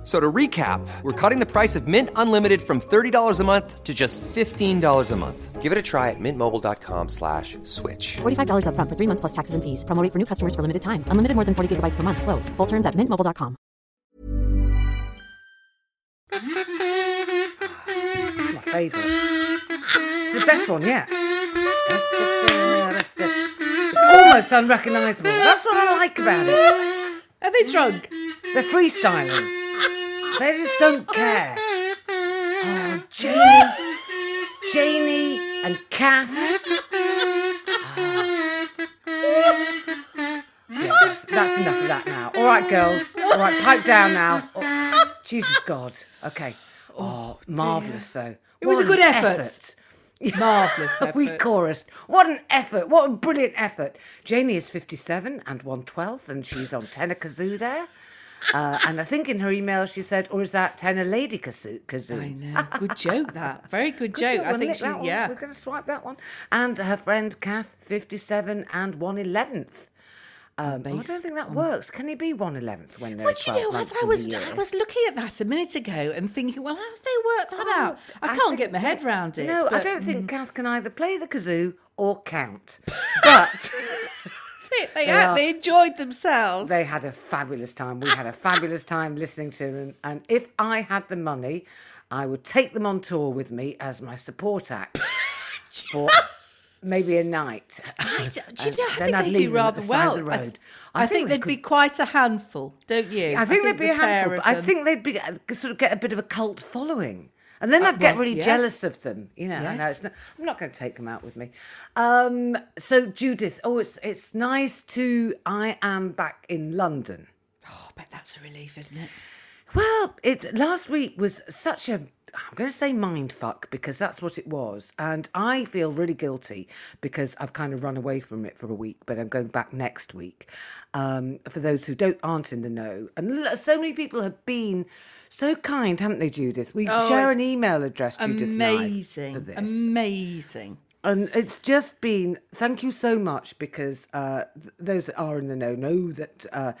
F- So to recap, we're cutting the price of Mint Unlimited from $30 a month to just $15 a month. Give it a try at mintmobile.com slash switch. $45 upfront for three months plus taxes and fees. Promo rate for new customers for limited time. Unlimited more than 40 gigabytes per month. Slows. Full terms at mintmobile.com. It's my favourite. It's the best one yet. It's almost unrecognisable. That's what I like about it. Are they drunk? They're freestyling. They just don't care. Oh, Janie, Janie and Kath. Ah. Yeah, that's, that's enough of that now. All right, girls. All right, pipe down now. Oh, Jesus God. Okay. Oh, marvellous though. It was What a good an effort. Marvellous we chorused. What an effort. What a brilliant effort. Janie is 57 and 112th, and she's on tenor kazoo there. Uh, and I think in her email she said, or is that tenor lady kazoo? kazoo? I know. Good joke, that. Very good, Good joke. job, I think she, one. yeah. We're going to swipe that one. And her friend Kath, 57 and 111th. Um, I don't think that works. Can he be 111th when they're What do 12 you know? months As I was. I was looking at that a minute ago and thinking, well, how have they worked that out? I, can't get my head round it. No, I don't think Kath can either play the kazoo or count. But They, they, are- they enjoyed themselves. they had a fabulous time. We had a fabulous time listening to them. And if I had the money, I would take them on tour with me as my support act for maybe a night. I do you know? I think they do rather well. of the I-. I, think, they they'd be quite a handful, don't you? I think they'd be a handful. But I think they'd be uh, sort of get a bit of a cult following. And then Uh, I'd get well, really yes. jealous of them, you know. I know it's not, I'm not going to take them out with me. Um, so Judith, oh, it's it's nice to. I am back in London. Oh, I bet that's a relief, isn't it? Well, it last week was such a I'm going to say mind fuck because that's what it was, and I feel really guilty because I've kind of run away from it for a week, but I'm going back next week. Um, for those who don't aren't in the know, and so many people have been so kind, haven't they, Judith? We Oh, share an email address, Judith Amazing, for this. amazing. And it's just been thank you so much because uh, th- those that are in the know know that uh,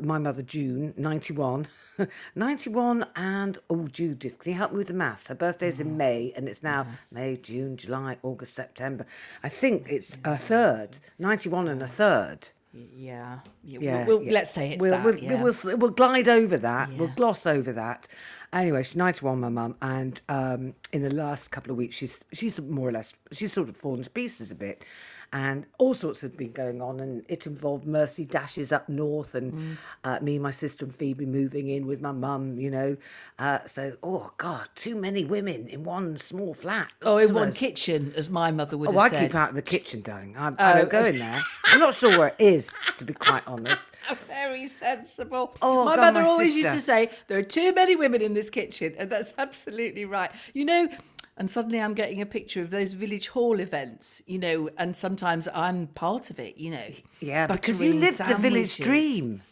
my mother June, 91, 91 and oh Judith, can you help me with the maths? Her birthday's in May and it's now May, June, July, August, September. I think it's a third, 91 and a third. Yeah, yeah. Yeah, we'll, we'll- yeah. let's say it's we'll, that. We'll, yeah. we'll, we'll glide over that. We'll gloss over that. Anyway, she's 91, my mum, and um, in the last couple of weeks, she's she's more or less she's sort of fallen to pieces a bit, and all sorts have been going on, and it involved Mercy dashes up north, and Mm. uh, me, my sister, and Phoebe moving in with my mum. You know, uh, so oh god, too many women in one small flat. Oh, in one kitchen, as my mother would Oh, I said. keep out of the kitchen, darling. I, I don't go Oh. in there. I'm not sure where it is, to be quite honest. Very sensible. Oh, my God, mother my always used to say, there are too many women in this kitchen. And that's absolutely right. You know, and suddenly I'm getting a picture of those village hall events, you know, and sometimes I'm part of it, you know. Yeah, because you live the village dream.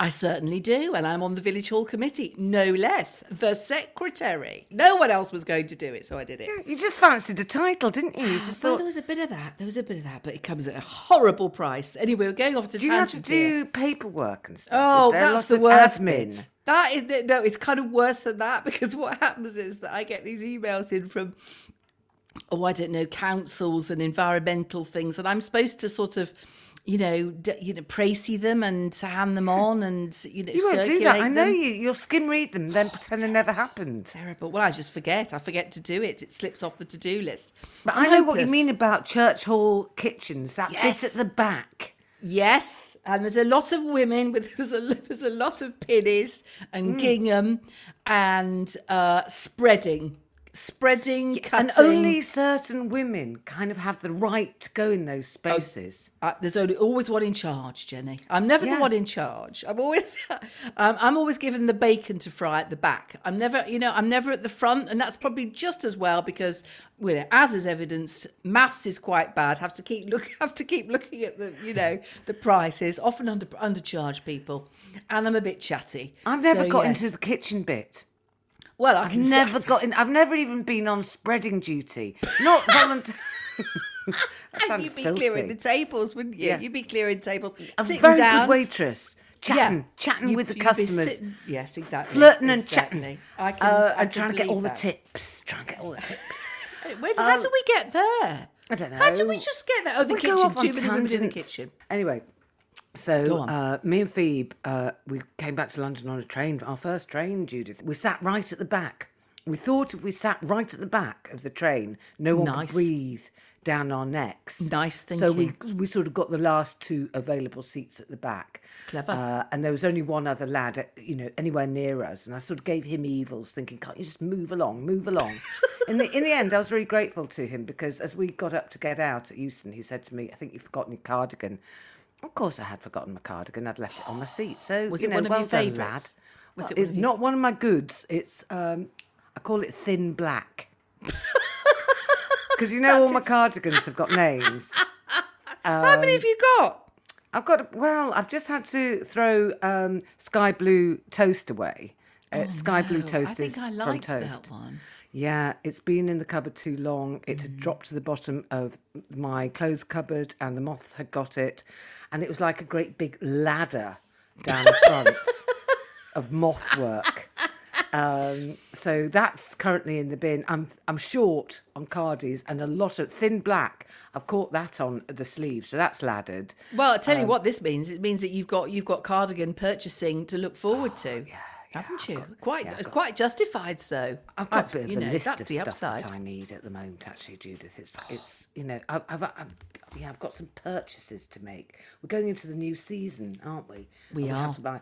I certainly do. And I'm on the village hall committee, no less. The secretary. No one else was going to do it, so I did it. You just fancied a title, didn't you? You ah, just Well, thought, there was a bit of that. There was a bit of that, but it comes at a horrible price. Anyway, we're going off to do you have to tangent here. do paperwork and stuff? Oh, that's the worst admin? bit. That is no, it's kind of worse than that because what happens is that I get these emails in from oh, I don't know, councils and environmental things, and I'm supposed to sort of, you know, d- you know, précis them and hand them on and you know, You won't do that. I know them. you. You'll skim read them, then oh, pretend it never happened. Terrible. Well, I just forget. I forget to do it. It slips off the to-do list. But I'm I know what you mean about church hall kitchens. That Yes. bit at the back. Yes, and there's a lot of women with there's a there's a lot of pinnies and gingham and uh, spreading spreading, cutting. And only certain women kind of have the right to go in those spaces. Uh, there's only always one in charge, Jenny. I'm never Yeah. the one in charge. I'm always, um, I'm always given the bacon to fry at the back. I'm never, you know, I'm never at the front, and that's probably just as well because, you know, as is evidenced, maths is quite bad. Have to keep look, have to keep looking at the, you know, the prices. Often under undercharge people, and I'm a bit chatty. I've never So, got yes. into the kitchen bit. Well, I I've can never say, got in. I've never even been on spreading duty. Not volunteer. and you'd be clearing the tables, wouldn't you? Yeah. You'd be clearing tables, A sitting very down. good waitress, chatting, chatting You- with the customers, sitting- yes, exactly. flirting and exactly. chatting, I can, uh, I and trying to get all believe the tips. Trying to get all the tips. Where, do? how did we get there? I don't know. How did we just get there? Oh, the We kitchen. Too many women in the kitchen. Anyway, so uh, me and Phoebe, uh, we came back to London on a train, our first train, Judith. We sat right at the back. We thought if we sat right at the back of the train, no one Nice. could breathe down our necks. Nice thing. So we we sort of got the last two available seats at the back. Clever. Uh, and there was only one other lad, uh, you know, anywhere near us, and I sort of gave him evils, thinking, "Can't you just move along, move along?" in the in the end, I was very grateful to him because as we got up to get out at Euston, he said to me, "I think you've forgotten your cardigan." Of course, I had forgotten my cardigan. I'd left it on my seat. So Was you it know, one of well your done, favourites? Was Well, it one of your- not one of my goods? It's um, I call it thin black. Because you know all my cardigans have got names. How many have you got? I've got well. I've just had to throw um, sky blue toast away. Uh, sky blue Oh, toast I think I from liked toast. that one. Yeah, it's been in the cupboard too long. It Mm. had dropped to the bottom of my clothes cupboard, and the moth had got it, and it was like a great big ladder down the front of moth work. Um, so that's currently in the bin. I'm I'm short on cardies and a lot of thin black. I've caught that on the sleeve, so that's laddered. Well, I tell Um, you what this means. It means that you've got you've got cardigan purchasing to look forward to. Haven't you? quite yeah, got- quite justified so. I've got a I've- bit of you a know, list that's of the stuff upside. that I need at the moment. Actually, Judith, it's it's you know I've, I've, I've yeah I've got some purchases to make. We're going into the new season, aren't we? We And are. Have to buy.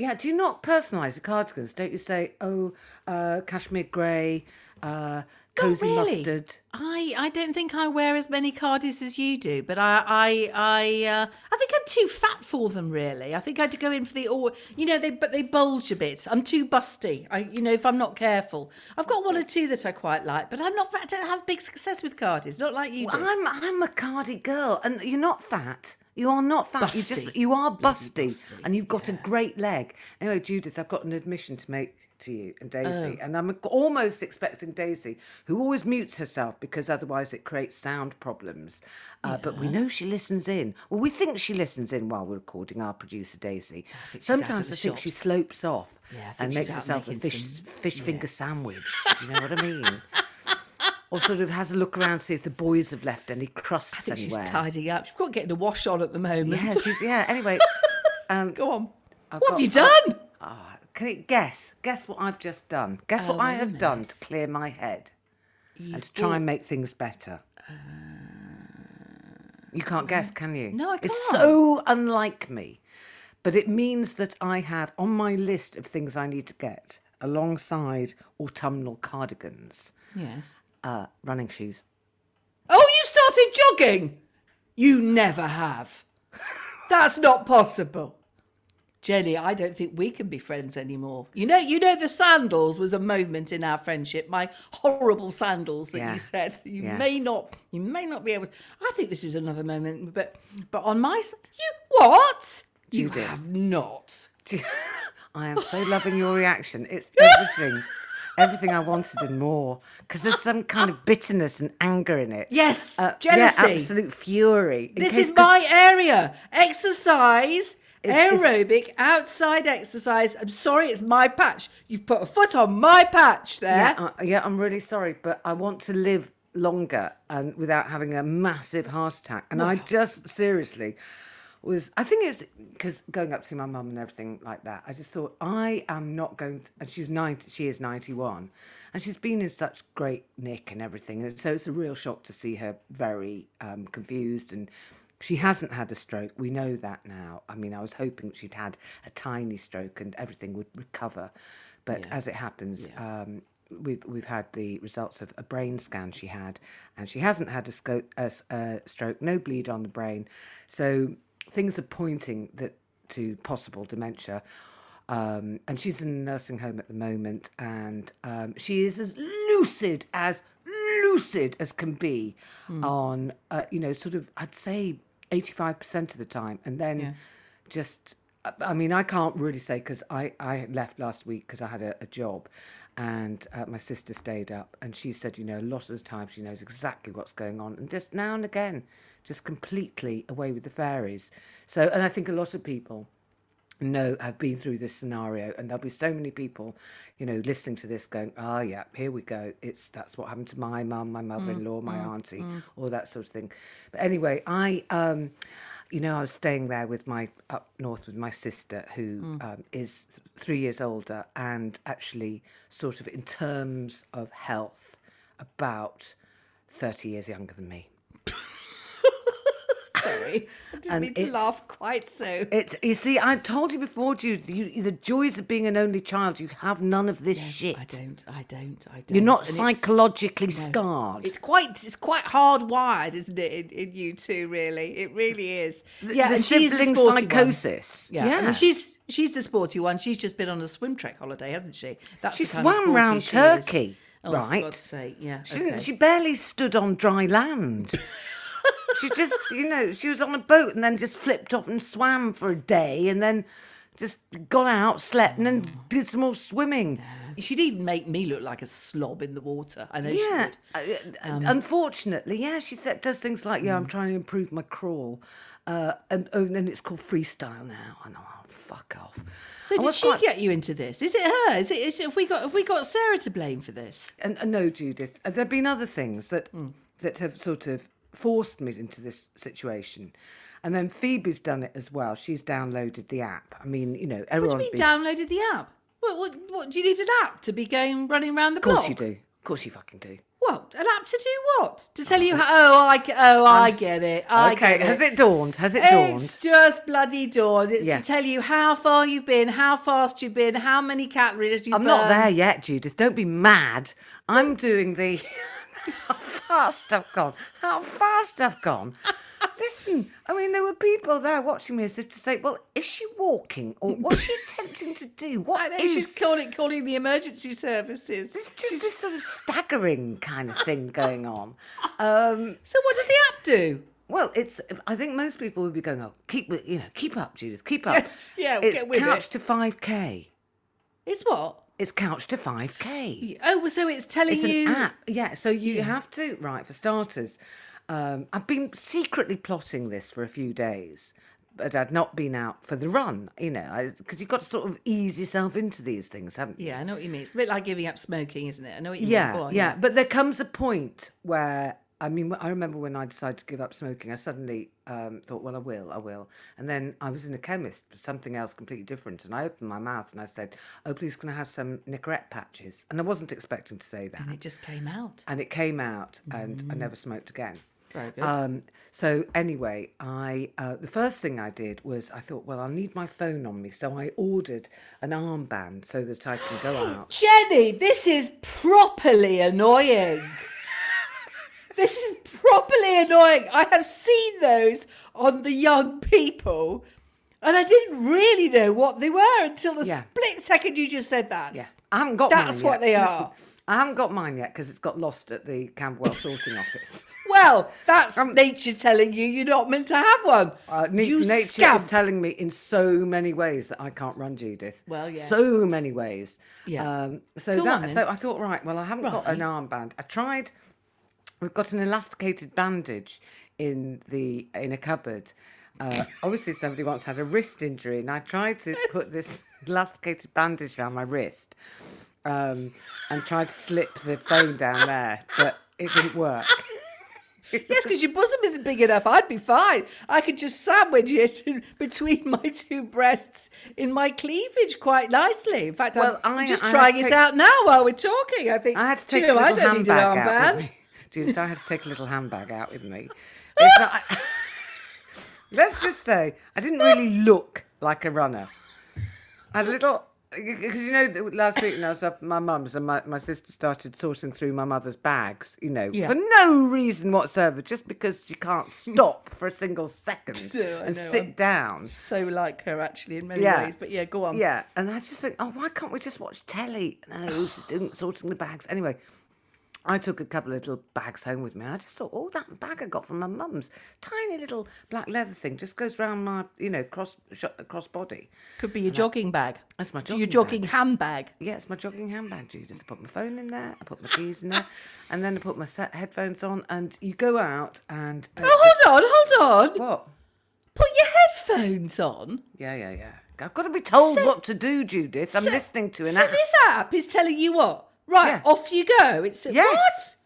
Yeah. Do you not personalise the cardigans? Don't you say oh uh, cashmere grey, uh, cozy really. mustard? I, I don't think I wear as many cardies as you do, but I I I, uh, I think I'm too fat for them. Really, I think I had to go in for the all. You know, they but they bulge a bit. I'm too busty. I you know if I'm not careful, I've got one or two that I quite like, but I'm not. Fat I don't have big success with cardies. Not like you do. Well, I'm I'm a cardi girl, and you're not fat. You are not fat. You just you are busty, busty, and you've got a great leg. Anyway, Judith, I've got an admission to make to you and Daisy, Oh. and I'm almost expecting Daisy, who always mutes herself because otherwise it creates sound problems. Uh, But we know she listens in. Well, we think she listens in while we're recording. Our producer Daisy. out Sometimes I think she slopes off Yeah, and makes herself a fish some- fish finger sandwich. You know what I mean? Or sort of has a look around to see if the boys have left any crusts I think anywhere. she's tidying up. She's got getting a wash on at the moment. Yeah, she's, yeah. Anyway, Go on. I've what have you done? ah, can you guess? Guess what I've just done. Guess what Oh, I have done to clear my head and to try and make things better. You can't guess, can you? No, I can't. It's so unlike me, but it means that I have on my list of things I need to get alongside autumnal cardigans, Yes. Uh, running shoes. Oh, you started jogging? You never have. That's not possible. Jenny, I don't think we can be friends anymore. You know, you know, the sandals was a moment in our friendship. My horrible sandals that Yeah. you said you Yeah. may not, you may not be able. to... I think this is another moment, but but on my s- you what? You Judith. have not. I am so loving your reaction. It's everything, everything I wanted and more. Because there's some kind of bitterness and anger in it. Yes, Uh, jealousy. Yeah, absolute fury. In This case- is my area. Exercise, it's- aerobic, outside exercise. I'm sorry, it's my patch. You've put a foot on my patch there. Yeah, uh, yeah, I'm really sorry, but I want to live longer and without having a massive heart attack. And I just seriously was. I think it's because going up to see my mum and everything like that. I just thought I am not going. To, and she's ninety. She is ninety one, and she's been in such great nick and everything. And so it's a real shock to see her very um, confused and. She hasn't had a stroke. We know that now. I mean, I was hoping she'd had a tiny stroke and everything would recover. But as it happens, um, we've we've had the results of a brain scan she had, and she hasn't had a, sco- a, a stroke, no bleed on the brain, so things are pointing that to possible dementia. Um, and she's in a nursing home at the moment, and um, she is as lucid as lucid as can be on, uh, you know, sort of, I'd say 85% of the time. And then just, I- I mean, I can't really say because I, I left last week because I had a, a job and uh, my sister stayed up and she said, you know, a lot of the time she knows exactly what's going on and just now and again, just completely away with the fairies. So, and I think a lot of people know have been through this scenario and there'll be so many people you know listening to this going oh yeah here we go. It's that's what happened to my mum my mm, mother-in-law my mm, auntie mm. all that sort of thing. But anyway i um you know i was staying there with my up north with my sister who um, is three years older and actually sort of in terms of health about 30 years younger than me Sorry, I didn't And mean to laugh quite so. It, you see, I've told you before, Jude, you, the joys of being an only child, you have none of this shit. I don't. I don't. I don't. You're not And it's- psychologically scarred. It's quite it's quite hardwired, isn't it, in, in you two? Really, it really is. yeah, the and she's the sporty one. psychosis. Yeah, I mean, she's she's the sporty one. She's just been on a swim trek holiday, hasn't she? That's She the swam round she is. Turkey, Oh, right? For God's sake, yeah. She, okay. she barely stood on dry land. she just, you know, she was on a boat and then just flipped off and swam for a day and then just got out, slept, and then did some more swimming. She'd even make me look like a slob in the water. I know Yeah. she would. uh, uh, unfortunately, yeah, she th- does things like, yeah, I'm trying to improve my crawl. Uh, and, oh, and then it's called freestyle now. I know, oh, fuck off. So did she quite- get you into this? Is it her? Is it? Is, have we got? Have we got Sarah to blame for this? And, and no, Judith, uh, there have been other things that Hmm. that have sort of forced me into this situation. And then Phoebe's done it as well. She's downloaded the app. I mean, you know, What do you mean been- downloaded the app? What, what, what, do you need an app to be going running around the Of course block? you do. Of course you fucking do. What? An app to do what? To tell oh, you how? Oh, I, oh, I get it. I okay, get has it dawned? Has it dawned? It's just bloody dawned. It's Yeah. to tell you how far you've been, how fast you've been, how many calories you've I'm not there yet, Judith. Don't be mad. I'm doing the fast I've gone. How fast I've gone. Listen, I mean, there were people there watching me as if to say, "Well, is she walking, or what's she attempting to do? What I know is she's calling calling the emergency services. There's just this sort of staggering kind of thing going on. Um, So what does the app do? well, it's. I think most people would be going, "Oh, keep you know, keep up, Judith, keep up." Yes, yeah, it's get with Couch it. to five k. It's what? It's Couch to five k. Oh, so it's telling It's you. an app. Yeah, so you have to right for starters. Um, I've been secretly plotting this for a few days, but I'd not been out for the run. You know, because you've got to sort of ease yourself into these things, haven't you? Yeah, I know what you mean. It's a bit like giving up smoking, isn't it? I know what you yeah, mean. On, yeah. But there comes a point where I mean, I remember when I decided to give up smoking, I suddenly um, thought, well, I will, I will. And then I was in a chemist for something else completely different, and I opened my mouth and I said, "Oh, please, can I have some Nicorette patches?" And I wasn't expecting to say that, And it just came out. and it came out, and I never smoked again. Very good. Um, so anyway, I uh, the first thing I did was I thought, well, I'll need my phone on me, so I ordered an armband so that I can go out. Jenny, this is properly annoying. This is properly annoying. I have seen those on the young people, and I didn't really know what they were until the Yeah. split second you just said that. Yeah, I haven't got. That's what they are. I haven't got mine yet because it's got lost at the Camberwell sorting office. Well, that's nature telling you you're not meant to have one. Um, Uh, na- you nature scamp. is telling me in so many ways that I can't run, Judith. Well, yes. so many ways. Yeah. Um, so Go that, on so. I thought, right, well, I haven't got an armband. I tried. We've got an elasticated bandage in the in a cupboard. Uh, obviously, somebody once had a wrist injury, and I tried to put this elasticated bandage around my wrist, um, and tried to slip the phone down there, but it didn't work. Yes, because your bosom isn't big enough. I'd be fine. I could just sandwich it in between my two breasts in my cleavage quite nicely. In fact, Well, I'm I- just I trying it take- out now while we're talking. I think. I had to Do you take know, a I little don't need an handbag out armband. Judith, I had to take a little handbag out with me. Not- I- let's just say I didn't really look like a runner. I had a little Because you know, last week when I was up at my mum's and my, my sister started sorting through my mother's bags, you know, Yeah. for no reason whatsoever, just because she can't stop for a single second and sit I'm- down. So like her actually in many Yeah. ways. But yeah, go on. Yeah, and I just think, oh, why can't we just watch telly? No, she's doing sorting the bags. Anyway, I took a couple of little bags home with me. and I just thought, oh, that bag I got from my mum's, tiny little black leather thing, just goes round my, you know, cross sh- cross body. Could be your jogging bag. That's my jogging. Your jogging jogging bag. handbag. Yeah, it's my jogging handbag, Judith. I put my phone in there, I put my keys in there, and then I put my set headphones on, and you go out and. uh, Oh, hold on, hold on. What? Put your headphones on. Yeah, yeah, yeah. I've got to be told So- what to do, Judith. I'm So- listening to an So app. this app is telling you what? Right, Yeah. off you go. It's Yes. what?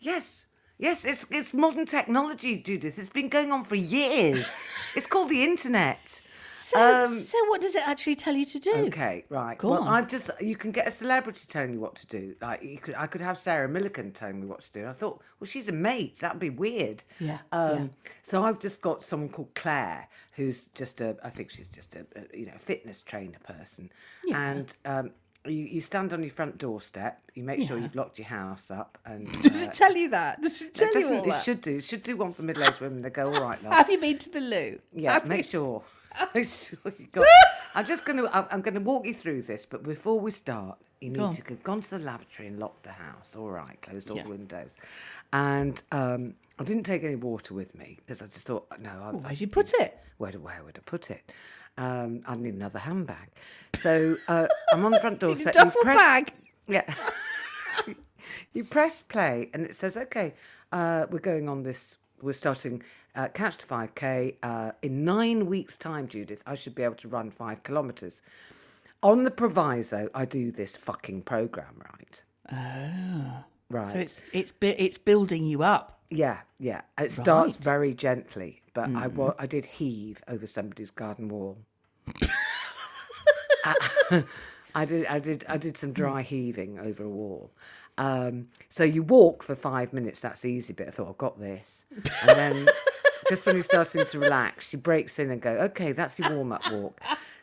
Yes. Yes, it's it's modern technology, Judith. It's been going on for years. it's called the internet. So, Um, so what does it actually tell you to do? Okay, right. Go well, on. I've just you can get a celebrity telling you what to do. Like you could, I could have Sarah Millican telling me what to do. I thought, well, she's a mate. That'd be weird. Yeah, Um, yeah. So I've just got someone called Claire, who's just a, I think she's just a, a you know fitness trainer person, and. Um, you, you stand on your front doorstep. You make sure you've locked your house up, and Does uh, it tell you that? Does it tell it you all doesn't- that? It should do. It should do one for middle-aged women. They go, all right, love. Have you been to the loo? Yeah, Have make you- sure. Make sure you got. I'm just going to. I'm, to walk you through this, but before we start, you need on. to go gone to the lavatory and lock the house. All right, closed all Yeah. the windows, and um, I didn't take any water with me because I just thought, no, I, Where'd you put it? where, where would I put it? Um, I need another handbag. So uh, I'm on the front door. Need a so you duffel press- bag. Yeah. you press play and it says, okay, uh, we're going on this, we're starting uh, Couch to 5K. Uh, in nine weeks' time, Judith, I should be able to run five kilometres. On the proviso, I do this fucking program, right? Oh. Right. So it's it's it's building you up. Yeah, yeah. It starts Right. Mm. very gently, but I wa- I did heave over somebody's garden wall. I, I did I did I did some dry heaving over a wall. Um, so you walk for five minutes. That's the easy bit. I thought I've got this, and then just when you're starting to relax, she breaks in and go, "Okay, that's your warm up walk."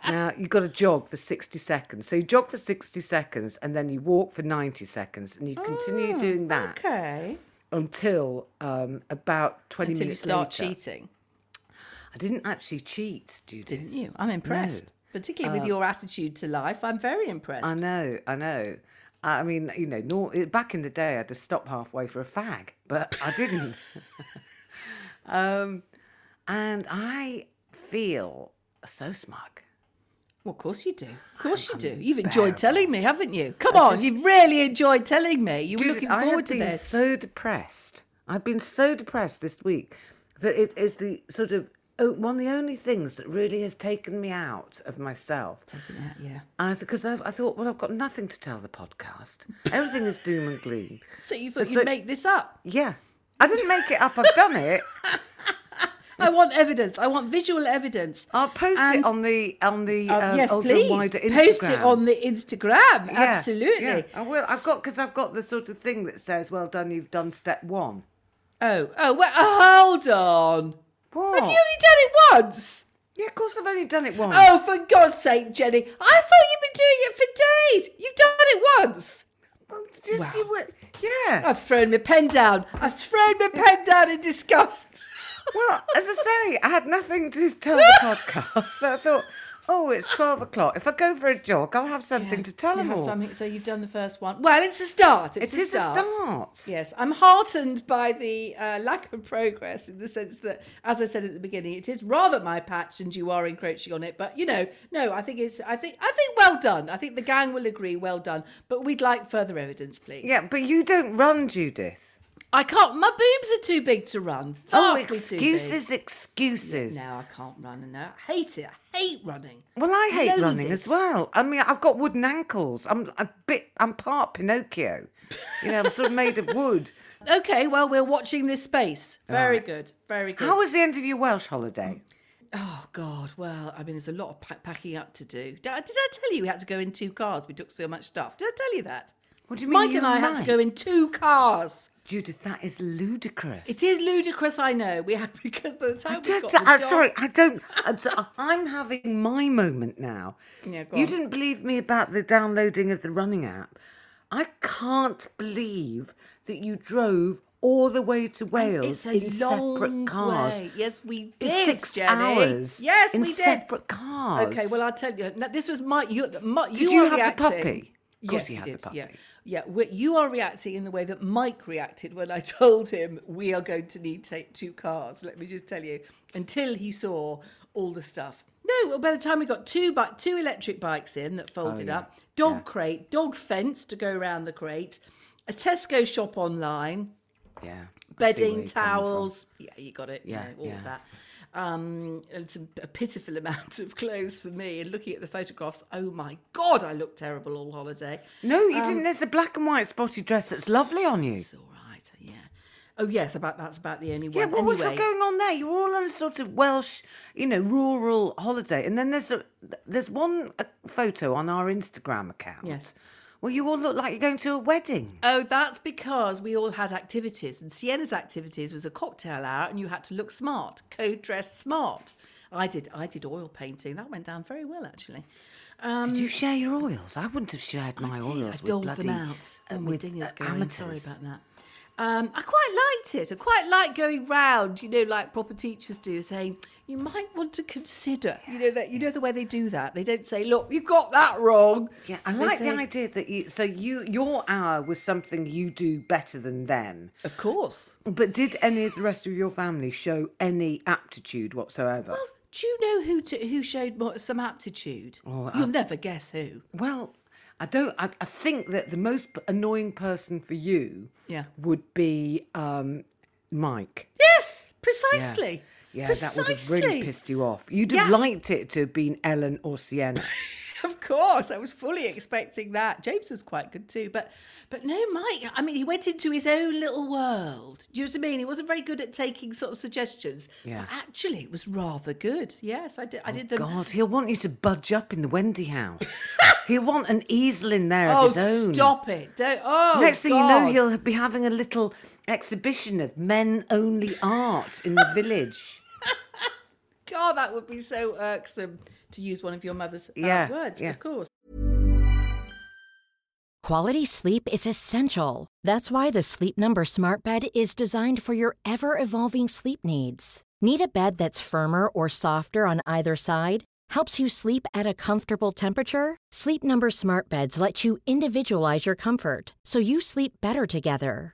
Now you've got to jog for 60 seconds. So you jog for 60 seconds and then you walk for 90 seconds and you continue doing that Okay. until um, about 20 Until you minutes start later. cheating, I didn't actually cheat, Judith. didn't you? I'm impressed. Particularly Uh, with your attitude to life, I'm very impressed. I know, I know. I mean, you know, nor, back in the day, I'd have stopped halfway for a fag, but I didn't. um, and I feel so smug. Well, of course you do. Of course you do. You've enjoyed telling me, haven't you? Come on, you've really enjoyed telling me. You were looking I forward to been this. so depressed. I've been so depressed this week that it is the sort of oh, one of the only things that really has taken me out of myself. Taken out, yeah. I, because I've, I thought, well, I've got nothing to tell the podcast. Everything is doom and gloom. So you thought It's you'd make this up? Yeah. I didn't make it up. I've done it. I want evidence. I want visual evidence. I'll post And- it on the on the Uh, um, yes, please post it on the Instagram. Yeah, Absolutely. yeah, I will. I've got because I've got the sort of thing that says, "Well done, you've done step one." Oh, oh, well, hold on. What? Have you only done it once? Yeah, of course I've only done it once. Oh, for God's sake, Jenny! I thought you'd been doing it for days. You've done it once. Well, just Wow. you were, yeah. I've thrown my pen down. I've thrown my pen down in disgust. Well, as I say, I had nothing to tell the podcast, so I thought, oh, it's twelve o'clock. If I go for a jog, I'll have something to tell them all. something, so you've done the first one. Well, it's a start. It's It a is a start. start. Yes, I'm heartened by the uh, lack of progress in the sense that, as I said at the beginning, it is rather my patch, and you are encroaching on it. But you know, no, I think it's, I think, I think, well done. I think the gang will agree, well done. But we'd like further evidence, please. Yeah, but you don't run, Judith. I can't. My boobs are too big to run. Oh, Vastly excuses, excuses. No, I can't run, and I hate it. I hate running. Well, I hate Loathe running it. as well. I mean, I've got wooden ankles. I'm a bit. I'm part Pinocchio. You know, I'm sort of made of wood. Okay, well, we're watching this space. Very good. Very good. How was the end of your Welsh holiday? Oh God! Well, I mean, there's a lot of pa- packing up to do. Did I, did I tell you we had to go in two cars? We took so much stuff. Did I tell you that? What do you mean Mike you and I and had to go in two cars. Judith, that is ludicrous. It is ludicrous, I know. We had because by the time I we don't, got the I, job- sorry, I don't. I'm so- uh, I'm having my moment now. Yeah, go you on. didn't believe me about the downloading of the running app. I can't believe that you drove all the way to Wales It's a in long separate cars. way. Yes, we did. six Jenny. hours. Yes, in we did. separate cars. Okay, well, I'll tell you. Now, this was my. You, my, Did you, you are have the puppy? Yes, had the did. Yeah, yeah. we- You are reacting in the way that Mike reacted when I told him we are going to need take two cars. Let me just tell you, until he saw all the stuff. No, well, by the time we got two bi- two electric bikes in that folded Oh, yeah. up, dog Yeah. crate, dog fence to go around the crate, a Tesco shop online, yeah. I see where bedding, you're coming from. towels. Yeah, you got it. Yeah, you know, all yeah. of that. Um, and some, a pitiful amount of clothes for me. And looking at the photographs, oh my god, I look terrible all holiday. No, you Um, didn't. There's a black and white spotty dress that's lovely on you. It's all right. Yeah. Oh yes, about that's about the only one. Yeah, what was anyway, going on there? You were all on a sort of Welsh, you know, rural holiday, and then there's a there's one uh, photo on our Instagram account. Yes. Well, you all look like you're going to a wedding. Oh, that's because we all had activities, and Sienna's activities was a cocktail hour, and you had to look smart, code dress smart. I did. I did oil painting. That went down very well, actually. Um, Did you share your oils? I wouldn't have shared my I oils I doled them out. uh, with dinger's uh, going. amateurs. Sorry about that. Um, I quite liked it. I quite like going round, you know, like proper teachers do, saying you might want to consider. You know that you know the way they do that. They don't say, "Look, you got that wrong." Yeah, I They like say, the idea that you. So you, your hour was something you do better than them. Of course. But did any of the rest of your family show any aptitude whatsoever? Well, do you know who to, who showed some aptitude? Oh, You'll never guess who. Well, I don't. I, I think that the most annoying person for you, Yeah. would be um, Mike. Yes, precisely. Yeah, precisely. that would have really pissed you off. You'd have Yeah. liked it to have been Ellen or Sienna. Of course, I was fully expecting that. James was quite good too, but but no, Mike. I mean, he went into his own little world. Do you know what I mean? He wasn't very good at taking sort of suggestions. Yeah. But actually, it was rather good. Yes, I did. I oh, did them. God, he'll want you to budge up in the Wendy house. he'll want an easel in there oh, of his own. stop it! Don't. Oh, Next thing you know, he'll be having a little exhibition of men only art in the village. God, that would be so irksome to use one of your mother's Yeah, words. yeah. Of course. Quality sleep is essential. That's why the Sleep Number Smart Bed is designed for your ever evolving sleep needs. Need a bed that's firmer or softer on either side? Helps you sleep at a comfortable temperature? Sleep Number Smart Beds let you individualize your comfort so you sleep better together.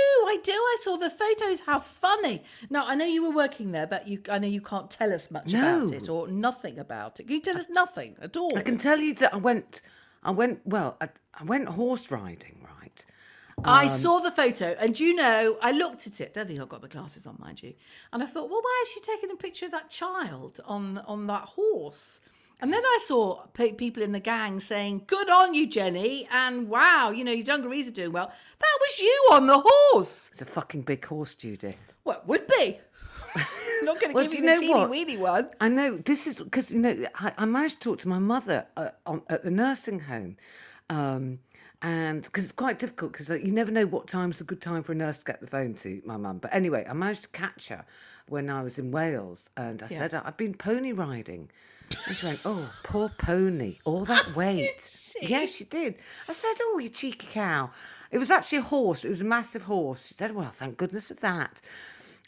I do. I saw the photos. How funny! Now I know you were working there, but you, I know you can't tell us much about it or nothing about it. Can you tell us nothing at all? I can tell you that I went, I went, well, I, I went horse riding, right? I um, saw the photo, and you know, I looked at it. Don't think I've got my glasses on, mind you. And I thought, well, why is she taking a picture of that child on on that horse? And then I saw pe- people in the gang saying, "Good on you, Jenny," and "Wow, you know, your dungarees are doing well." That was you on the horse. It's a fucking big horse, Judith. What would be? Not going to Well, give you you the teeny what? weeny one. I know this is because you know I, I managed to talk to my mother uh, on, at the nursing home, um, and because it's quite difficult because you never know what time's a good time for a nurse to get the phone to my mum. But anyway, I managed to catch her when I was in Wales, and I said I've been pony riding, and she went, "Oh, poor pony, all that weight." Yeah, she did. I said, "Oh, you cheeky cow." It was actually a horse. It was a massive horse. She said, "Well, thank goodness of that.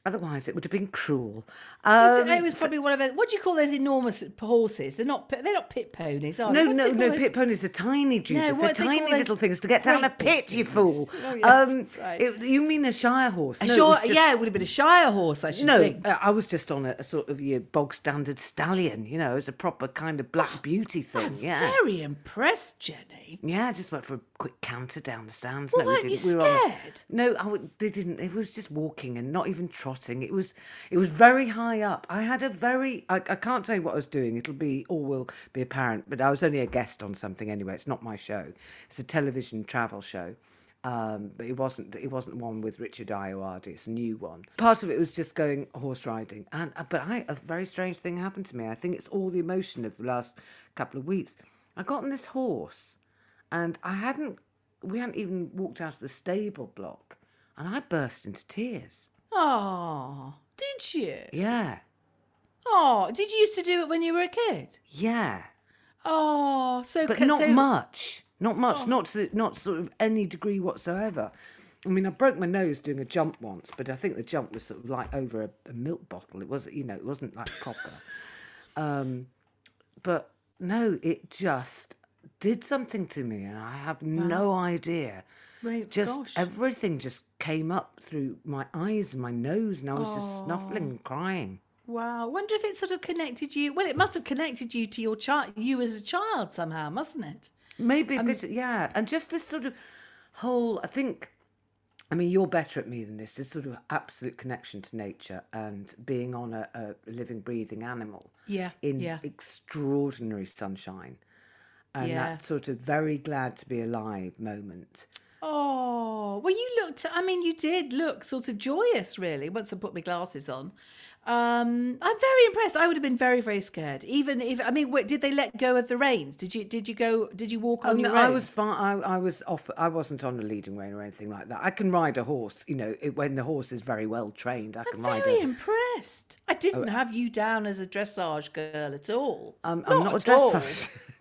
Otherwise, it would have been cruel." Um, it was probably one of those. What do you call those enormous horses? They're not. They're not pit ponies, are no, they? What no, no. those? Pit ponies are tiny, Judith. No, They're what they tiny little things to get down a pit. You fool. Oh, yes, that's right. it- you mean a shire horse? A No, it just- yeah, it would have been a Shire horse, I should No, think. uh, I was just on a, a sort of your bog standard stallion. You know, as a proper kind of black beauty thing. yeah. Very impressed, Jenny. Yeah, I just went for a quick canter down the sands. Well, no, weren't you didn't. We on a- scared? no, I they didn't. It was just walking and not even trotting. It was, it was very high up. I had a very, I, I can't tell you what I was doing. It'll be all will be apparent. But I was only a guest on something anyway. It's not my show. It's a television travel show. Um, but it wasn't. It wasn't one with Richard Ayoade. It's a new one. Part of it was just going horse riding, and uh, but I a very strange thing happened to me. I think it's all the emotion of the last couple of weeks. I got on this horse, and I hadn't. We hadn't even walked out of the stable block, and I burst into tears. Oh, did you? Yeah, Oh, did you used to do it when you were a kid? yeah, Oh, so but not so- much. Not much. Not to, not sort of any degree whatsoever. I mean, I broke my nose doing a jump once, but I think the jump was sort of like over a, a milk bottle. It wasn't, you know, it wasn't like copper. Um, but no, it just did something to me, and I have no idea. Right, just gosh. everything just came up through my eyes and my nose, and I was just snuffling and crying. Wow. Wonder if it sort of connected you. Well, it must have connected you to your child, you as a child somehow, mustn't it? Maybe a um, bit, yeah. And just this sort of whole, I think, I mean, you're better at me than this. This sort of absolute connection to nature and being on a, a living, breathing animal. Yeah, In yeah. extraordinary sunshine. And Yeah. that sort of very glad to be alive moment. Oh, well, you looked, I mean, you did look sort of joyous, really, once I put my glasses on. Um, I'm very impressed. I would have been very, very scared. Even if, I mean, did they let go of the reins? Did you, did you go, did you walk on Oh, your no, own? I was fine. I, I was off. I wasn't on a leading rein or anything like that. I can ride a horse. You know, it, when the horse is very well trained, I can I'm ride very impressed. I didn't have you down as a dressage girl at all. Um, I'm not a dressage.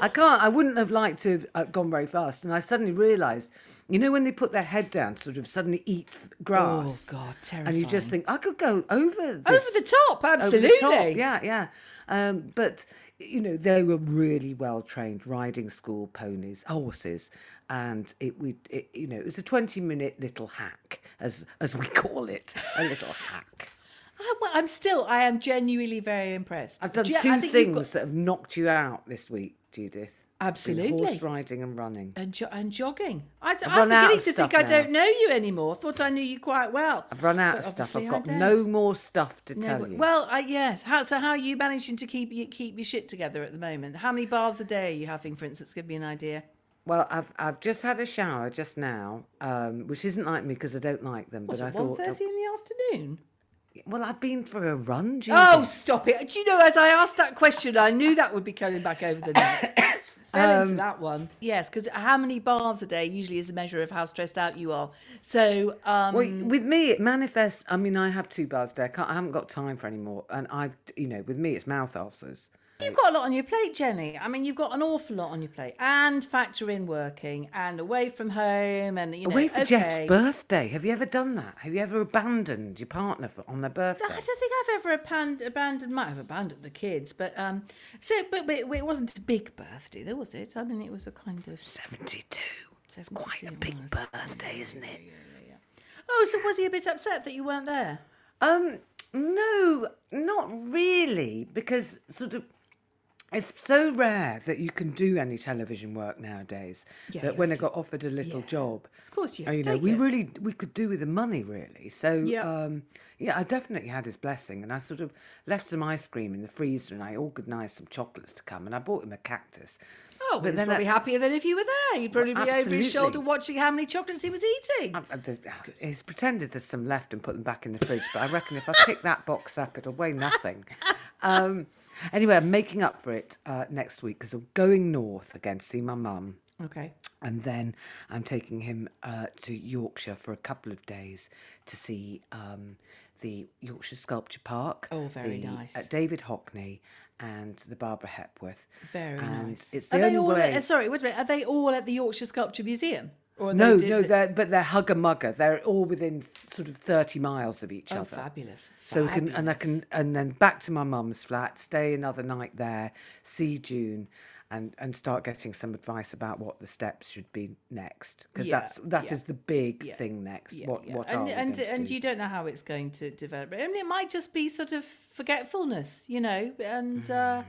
I can't. I wouldn't have liked to have uh, gone very fast. And I suddenly realised, you know, when they put their head down, sort of suddenly eat grass. Oh, God, terrifying! And you just think, I could go over this, Over the top, over the absolutely. top. Yeah, yeah. Um, but you know, they were really well trained riding school ponies, horses, and it we, it, you know, it was a twenty-minute little hack, as as we call it, a little hack. I, well, I'm still, I am genuinely very impressed. I've done I two things got- that have knocked you out this week, Judith. Absolutely. horse riding and running. and, jo- and jogging. I, I've am beginning to think stuff I don't know you anymore. Thought I knew you quite well. I've run out But of stuff. I've got no more stuff to No, tell you. Well, I, yes. How, so how are you managing to keep you, keep your shit together at the moment? How many bars a day are you having, for instance? Give me an idea. Well, I've I've just had a shower just now, um, which isn't like me because I don't like them. What, but I thought, thirty in the afternoon? Well, I've been for a run. Judith. Oh, stop it! Do you know? As I asked that question, I knew that would be coming back over the net. Fell Um, into that one. Yes, because how many bars a day usually is a measure of how stressed out you are. So, um, Well, with me, it manifests. I mean, I have two bars a day. I, can't, I haven't got time for any more. And I've, you know, with me, it's mouth ulcers. You've got a lot on your plate, Jenny. I mean, you've got an awful lot on your plate, and factor in working and away from home, and you know, Away for okay. Geoff's birthday. Have you ever done that? Have you ever abandoned your partner for, on their birthday? I don't think I've ever abandoned, abandoned. Might have abandoned the kids, but um, so but, but it, it wasn't a big birthday, though, was it? I mean, it was a kind of. 72. It's quite a big birthday, isn't it? Oh, so was he a bit upset that you weren't there? Um, no, not really, because sort of it's so rare that you can do any television work nowadays. Yeah, that when I to- got offered a little yeah. job, Of course you you know, we it. really we could do with the money really. So Yeah. um, yeah, I definitely had his blessing, and I sort of left some ice cream in the freezer, and I organised some chocolates to come, and I bought him a cactus. Oh, But he's probably I- happier than if you were there. You'd probably Well, be over his shoulder watching how many chocolates he was eating. I- I- He's pretended there's some left and put them back in the fridge, but I reckon if I pick that box up, it'll weigh nothing. Um, anyway, I'm making up for it uh, next week because I'm going north again to see my mum. Okay. And then I'm taking him uh, to Yorkshire for a couple of days to see um, the Yorkshire Sculpture Park. Oh, very the, nice. Uh, David Hockney and the Barbara Hepworth. Very and nice. It's are the they only all? way. uh, sorry, wait a minute. Are they all at the Yorkshire Sculpture Museum? Or no, no, they're, but they're hugger mugger. They're all within sort of thirty miles of each Oh, other. fabulous. So we can, and I can, and then back to my mum's flat, stay another night there, see June, and and start getting some advice about what the steps should be next, because Yeah, that's that is yeah. the big Yeah, thing next. What what and and and you don't know how it's going to develop, and it might just be sort of forgetfulness, you know. And uh,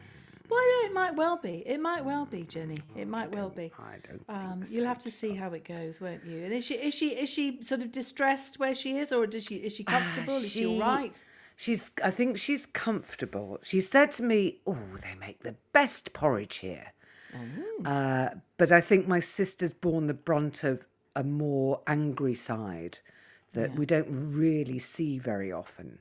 well, yeah, it might well be. It might well be, Jenny. It might well be. I don't Um, you'll so, have to see how it goes, won't you? And is she is she is she sort of distressed where she is, or does she is she comfortable? is she all she- right? She's, I think she's comfortable. She said to me, "Oh, they make the best porridge here." Oh. Uh, but I think my sister's borne the brunt of a more angry side that we don't really see very often.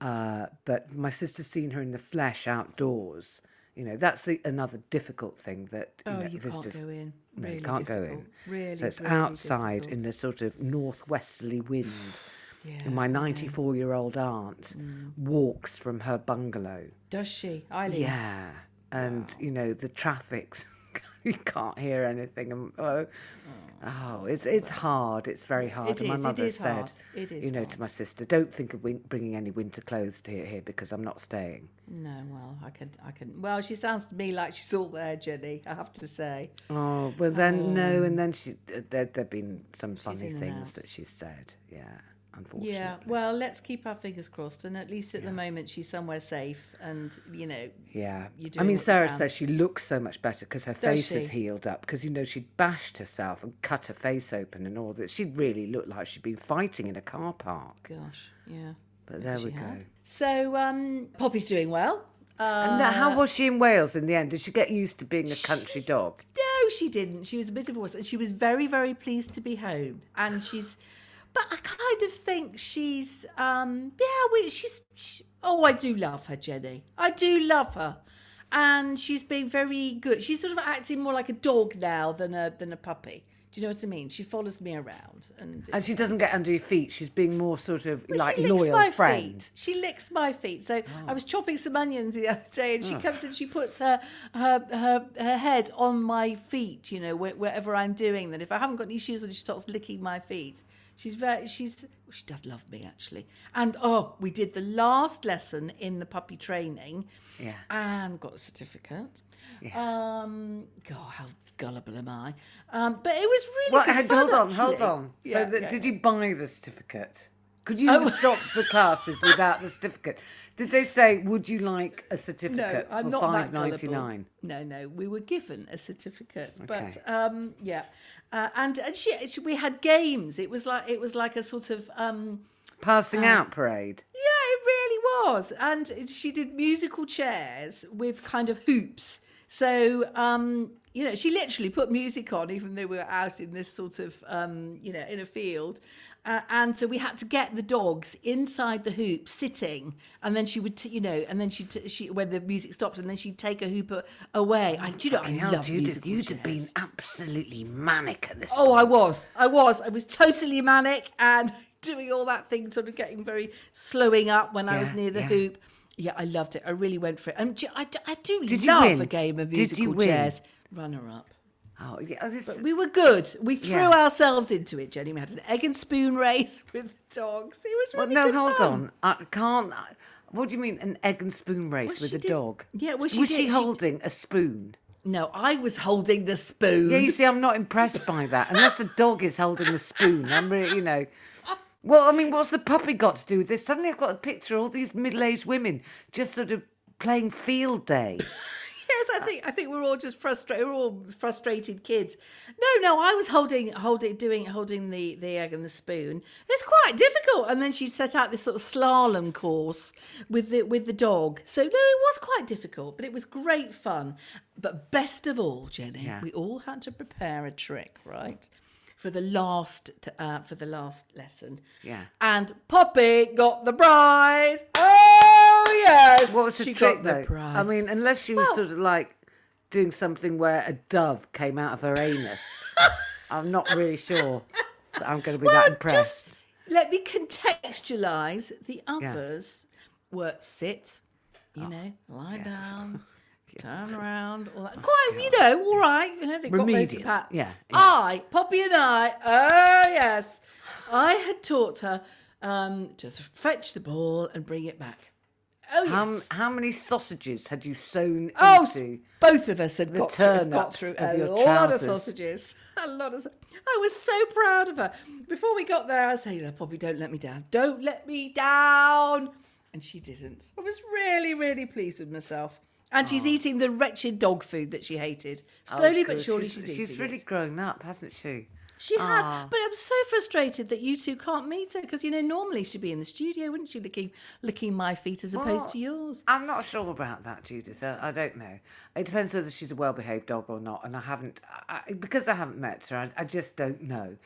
Uh, but my sister's seen her in the flesh outdoors. You know, that's the, another difficult thing that you Oh, know, you can't visitors go in. no, Really you can't go in. Really, so it's really outside difficult. in the sort of northwesterly wind. Yeah, and my I know. 94 year old aunt walks from her bungalow. Does she, Eileen? Yeah. And, you know, the traffic's, you can't hear anything. And, oh, oh, it's it's hard. It's very hard. It and my is, mother said, hard. It is you know, hard. to my sister, don't think of win- bringing any winter clothes to here, here because I'm not staying. No, well, I can, I can. Well, she sounds to me like she's all there, Jenny. I have to say. Oh, well then, no. And um, then she, there have been some funny things that she's said. Yeah, unfortunately. Yeah. Well, let's keep our fingers crossed, and at least at the moment she's somewhere safe, and you know. Yeah. You're I mean, Sarah says she looks so much better because her face is healed up. Because, you know, she'd bashed herself and cut her face open and all that. She really looked like she'd been fighting in a car park. Gosh, yeah. But there we go. had. So, um, Poppy's doing well. Uh, and that, how was she in Wales in the end? Did she get used to being a country dog? No, she didn't. She was a bit of a wuss, and she was very, very pleased to be home. And she's, but I kind of think she's, um, yeah, we, she's. She, oh, I do love her, Jenny. I do love her, and she's being very good. She's sort of acting more like a dog now than a than a puppy. Do you know what I mean? She follows me around, and And she doesn't get under your feet. She's being more sort of Well, like she licks loyal my friend. feet. She licks my feet. So I was chopping some onions the other day, and she Ah. comes and she puts her her her, her head on my feet. You know, where, wherever I'm doing that. If I haven't got any shoes on, she starts licking my feet. She's very she's she does love me actually. And oh, we did the last lesson in the puppy training. Yeah. And got a certificate. Um, God, how gullible am I? Um, but it was really Well, good hold fun, on, hold on. Yeah, so, that, yeah. did you buy the certificate? Could you Oh. stopped the classes without the certificate? Did they say, "Would you like a No, certificate I'm for not five ninety nine? No, no, we were given a certificate, but um, yeah, uh, and and she, she, we had games. It was like it was like a sort of um, Passing out parade. yeah, it really was. And she did musical chairs with kind of hoops. So, um, you know, she literally put music on, even though we were out in this sort of, um, you know, in a field. Uh, and so we had to get the dogs inside the hoop, sitting, and then she would, t- you know, and then she, t- she when the music stopped, and then she'd take a hoop away. I, do you know, I hell, love you'd, musical you'd have been absolutely manic at this Oh, point. I was. I was. I was totally manic and doing all that thing, sort of getting very slowing up when I was near the yeah. hoop. Yeah, I loved it. I really went for it. And I, do- I do Did love a game of Did musical you win? chairs. Runner up. Oh, yeah, oh, this, We were good. We threw Yeah. ourselves into it, Jenny. We had an egg and spoon race with the dogs. It was well, really no, good hold fun. on. I can't. I, what do you mean, an egg and spoon race Well, with a did- dog? Yeah, well, she was did. she She- holding a spoon? No, I was holding the spoon. Yeah, you see, I'm not impressed by that. Unless the dog is holding the spoon, I'm really, you know. Well, I mean, what's the puppy got to do with this? Suddenly, I've got a picture of all these middle-aged women just sort of playing field day. I think I think we're all just frustrated. We're all frustrated kids. No, no, I was holding, holding, doing, holding the the egg and the spoon. It's quite difficult. And then she set out this sort of slalom course with the with the dog. So no, it was quite difficult, but it was great fun. But best of all, Jenny, Yeah. we all had to prepare a trick, right? For the last uh, for the last lesson. Yeah. And Poppy got the prize. Oh yes. What was the she trick, got the prize. I mean, unless she was Well- sort of like doing something where a dove came out of her anus, I'm not really sure that I'm going to be that impressed. Just let me contextualize. The others were sit, you know, lie down, turn around, all that. Quite, you know, all right. You know, they've got to Remedial, pat. yeah, yeah. I, Poppy and I, oh yes, I had taught her um, to fetch the ball and bring it back. Oh yes. How, how many sausages had you sewn Oh, into? both of us had got through, got through a lot of sausages. A lot of. I was so proud of her. Before we got there, I was saying, Poppy, don't let me down. Don't let me down." And she didn't. I was really, really pleased with myself. And she's oh. eating the wretched dog food that she hated. Oh, Slowly Oh, but surely she's, she's, eating she's really it. grown up, hasn't she? She has, ah. but I'm so frustrated that you two can't meet her because you know normally she'd be in the studio, wouldn't she, licking licking my feet as opposed Well, to yours. I'm not sure about that, Judith. I, I don't know. It depends whether she's a well-behaved dog or not, and I haven't I- because I haven't met her. I, I just don't know.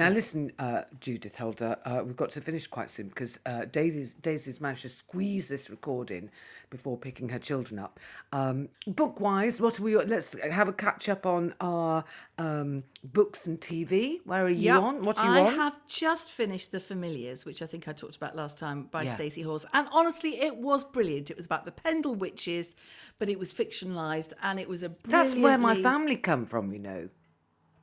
Now, listen, uh, Judith Holder, uh, we've got to finish quite soon because uh, Daisy's, Daisy's managed to squeeze this recording before picking her children up. Um, book-wise, what are we? Let's have a catch up on our um, books and TV. Where are you Yep. on? What are you I on? have just finished The Familiars, which I think I talked about last time by Yeah. Stacey Halls. And honestly, it was brilliant. It was about the Pendle Witches, but it was fictionalised and it was a brilliant That's where my family come from, you know.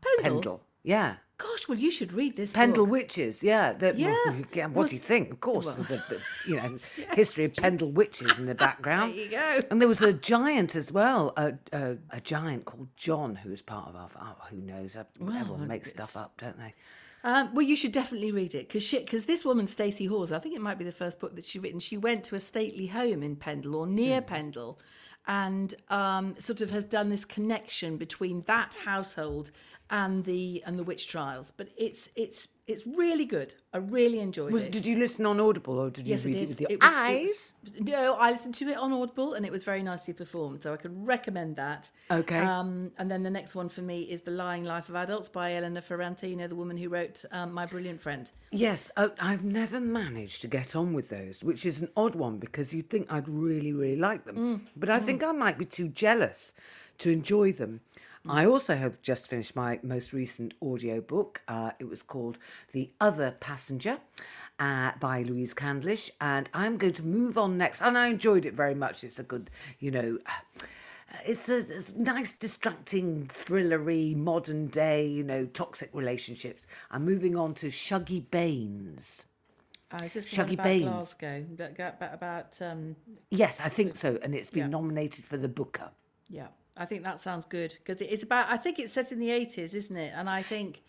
Pendle? Pendle. Yeah. Gosh, well, you should read this Pendle book. witches, yeah. well, Yeah. you what Well, do you think? Of course, there's a you know history of Pendle witches in the background. There you go. And there was a giant as well, a, a, a giant called John, who was part of our. Oh, who knows? Uh, Everyone makes stuff up, don't they? Um, well, you should definitely read it because because this woman, Stacey Halls, I think it might be the first book that she written. She went to a stately home in Pendle or near Pendle, and um, sort of has done this connection between that household and the and the witch trials. But it's it's it's really good. I really enjoyed Was, it. did you listen on Audible or did you Yes, read did. it with your It was- it eyes? was- no, I listened to it on Audible, and it was very nicely performed. So I could recommend that. Okay. Um, and then the next one for me is "The Lying Life of Adults" by. You know, the woman who wrote um, "My Brilliant Friend." Yes, uh, I've never managed to get on with those, which is an odd one because you'd think I'd really, really like them. Mm, But I think I might be too jealous to enjoy them. I also have just finished my most recent audio book. Uh, it was called The Other Passenger uh, by Louise Candlish. And I'm going to move on next. And I enjoyed it very much. It's a good, you know. It's a, it's a nice, distracting, thrillery, modern day, you know, toxic relationships. I'm moving on to Shuggie Baines. Uh, is this Shuggie Baines. Glasgow? About, about, about um, Yes, I think so. And it's been Yeah. nominated for the Booker. yeah, I think that sounds good because it's about. I think it's set in the eighties, isn't it? And I think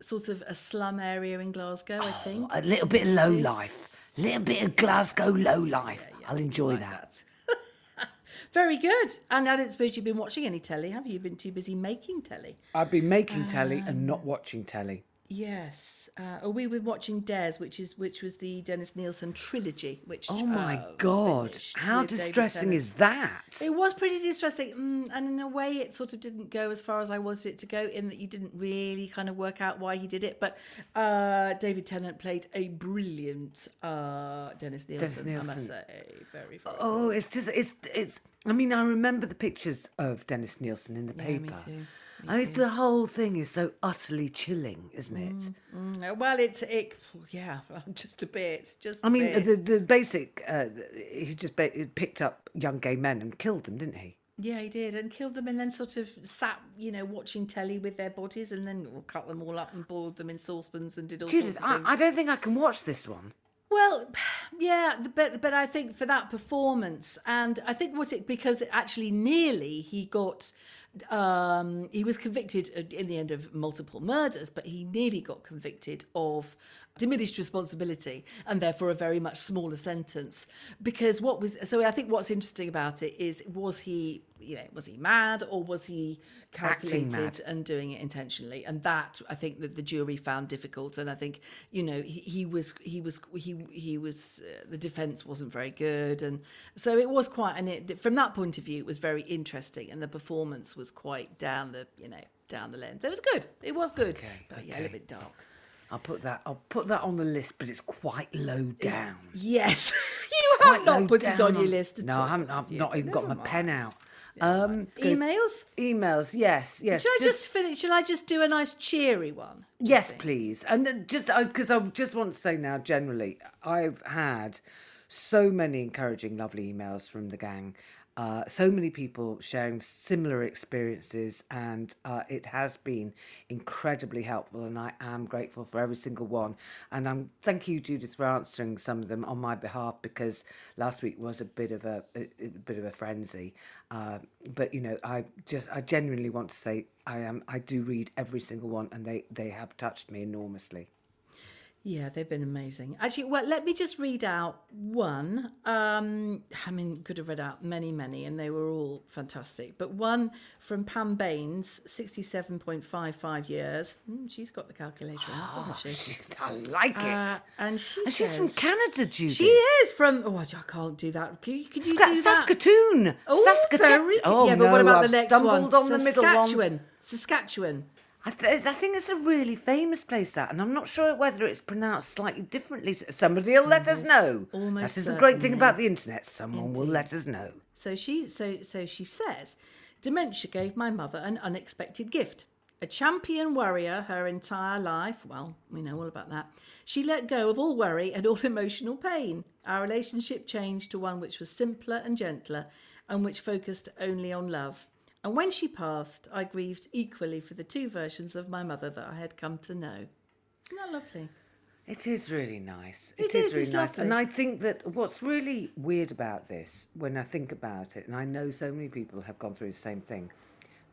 sort of a slum area in Glasgow. I think A little bit of low life, a little bit of Glasgow low life. I'll enjoy like that. that. Very good. And I don't suppose you've been watching any telly, have you? You've been too busy making telly. I've been making telly and Um, not watching telly. Yes. Uh, oh, we were watching Des, which is which was the Dennis Nilsen trilogy. Which Oh my uh, God, how distressing is that? It was pretty distressing, mm, and in a way, it sort of didn't go as far as I wanted it to go. In that you didn't really kind of work out why he did it, but uh, David Tennant played a brilliant uh, Dennis Nilsen. I must say, very, very. Oh, it's just it's it's. I mean, I remember the pictures of Dennis Nilsen in the Yeah, paper. me too. I mean, the whole thing is so utterly chilling, isn't it? Mm, Well, it's it. Yeah, just a bit. Just. I mean, the the basic. Uh, he just ba- he picked up young gay men and killed them, didn't he? Yeah, he did, and killed them, and then sort of sat, you know, watching telly with their bodies, and then cut them all up and boiled them in saucepans and did all Judith, sorts of things. I don't think I can watch this one. Well, yeah, but but I think for that performance, and I think was it because actually nearly he got, um, he was convicted in the end of multiple murders, but he nearly got convicted of diminished responsibility and therefore a very much smaller sentence. Because what was so i think what's interesting about it is was he you know was he mad or was he calculated and doing it intentionally? And that i think that the jury found difficult. And i think you know he, he was he was he he was uh, the defense wasn't very good. And so it was quite and it from that point of view it was very interesting. And the performance was quite down the you know down the lens it was good it was good but yeah a little bit dark I'll put that. I'll put that on the list, but it's quite low down. yes you have not put it down on your list at No, all, I haven't. I've you? not even got my Never pen mind. out. Um, emails emails. Yes, yes. should i just finish should i just do a nice cheery one Yes, please. And then just because I just want to say now, generally, I've had so many encouraging, lovely emails from the gang. Uh, so many people sharing similar experiences, and uh, it has been incredibly helpful. And I am grateful for every single one. And I'm thank you, Judith, for answering some of them on my behalf because last week was a bit of a, a, a bit of a frenzy. Uh, but you know, I just I genuinely want to say I am I do read every single one, and they they have touched me enormously. Yeah, they've been amazing. Actually, well, let me just read out one. Um, I mean, could have read out many, many, and they were all fantastic. But one from Pam Baines, 67.55 years. Mm, she's got the calculator out, hasn't she? I like it. Uh, and she and she's from Canada, Judith. She is from. Oh, I can't do that. Can you, can you Ska- do that? Saskatoon. Oh, Saskatoon. very. Oh, yeah, but no, what about I've the next one? stumbled on the middle one. Saskatchewan. Saskatchewan. I, th- I think it's a really famous place, that, and I'm not sure whether it's pronounced slightly differently. Somebody will let us know. almost That is the great thing about the internet. Someone will let us know. So she so so she says, dementia gave my mother an unexpected gift. A champion warrior her entire life. Well, we know all about that. She let go of all worry and all emotional pain. Our relationship changed to one which was simpler and gentler and which focused only on love. And when she passed, I grieved equally for the two versions of my mother that I had come to know. Isn't that lovely? It is really nice. It it is, is, really nice. lovely. And I think that what's really weird about this, when I think about it, and I know so many people have gone through the same thing,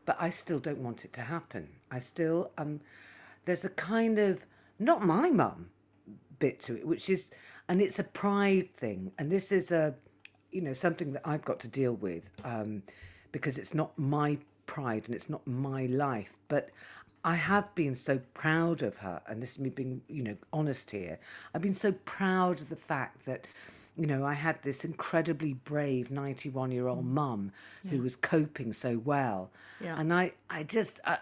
but I still don't want it to happen. I still um there's a kind of not my mum bit to it, which is and it's a pride thing. And this is a you know, something that I've got to deal with, um, because it's not my pride and it's not my life. But I have been so proud of her, and this is me being, you know, honest here. I've been so proud of the fact that, you know, I had this incredibly brave 91 year old mm. mum who was coping so well. Yeah. And I, I just, I,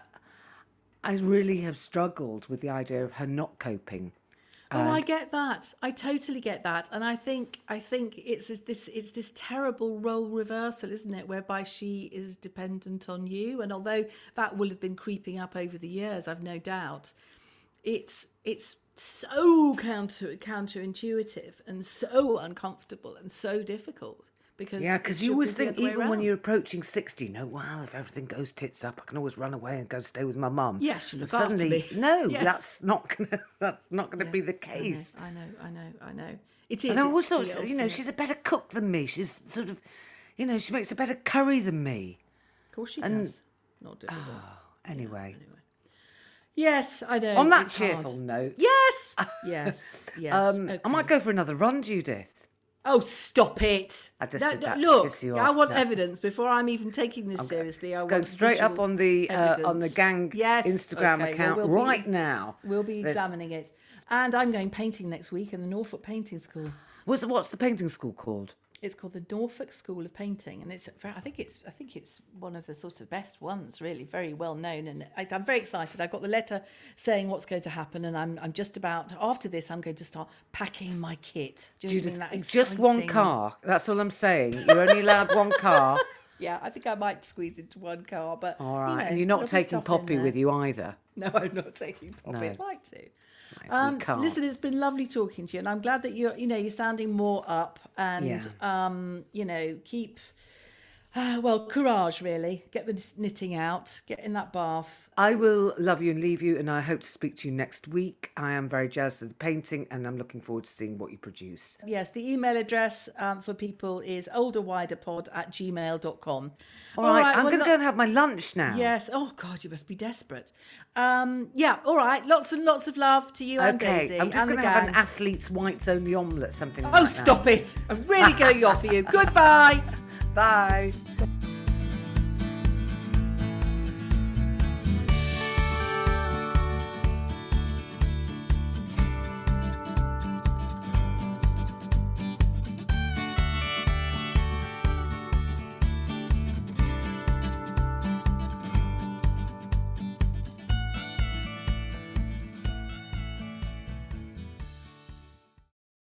I really have struggled with the idea of her not coping. Oh, I get that. I totally get that, and I think I think it's this- this it's this terrible role reversal, isn't it? Whereby she is dependent on you, and although that will have been creeping up over the years, I've no doubt, it's it's so counter counterintuitive and so uncomfortable and so difficult because Yeah, because you always think, even when you're approaching 60, you know, well, if everything goes tits up, I can always run away and go stay with my mum. Yes, But look after me. No, Yes. that's not gonna. That's not gonna be the I know, case. I know, I know, I know. It is. And also, you know, she's a better cook than me. She's sort of, you know, she makes a better curry than me. of course she and- does. Not difficult. Anyway, Yes, I know. on that it's hard. cheerful note, Yes, yes, yes. um, okay. I might go for another run, Judith. Oh, stop it! I just No, did that look, I want No. evidence before I'm even taking this seriously. I It's want going straight up on the uh, on the gang yes, Instagram okay, well, account we'll be- right now. We'll be There's- examining it, and I'm going painting next week in the Norfolk Painting School. What's what's the painting school called? It's called the Norfolk School of Painting, and it's I think it's I think it's one of the sort of best ones, really, very well known. And I, I'm very excited. I got the letter saying what's going to happen, and I'm I'm just about after this. I'm going to start packing my kit. Do you know what I mean? Judith, That just one car. That's all I'm saying. You're only allowed one car. Yeah, I think I might squeeze into one car, but All right, you know, and you're not taking Poppy with you either. No, I'm not taking Poppy. No. I'd like to. Um, listen, it's been lovely talking to you, and I'm glad that you're, you know, you're sounding more up, and um, you know, keep, uh, well, courage, really. Get the knitting out, get in that bath. I will love you and leave you, and I hope to speak to you next week. I am very jealous of the painting, and I'm looking forward to seeing what you produce. Yes, the email address um, for people is olderwiderpod at gmail.com. All right, I'm well, going to go and have my lunch now. Yes. Oh God, you must be desperate. Um, yeah. All right. Lots and lots of love to you and Okay, Daisy I'm just and going to have an athlete's whites only omelette, something like oh, that. stop it! I'm really going off for you. Goodbye. Bye.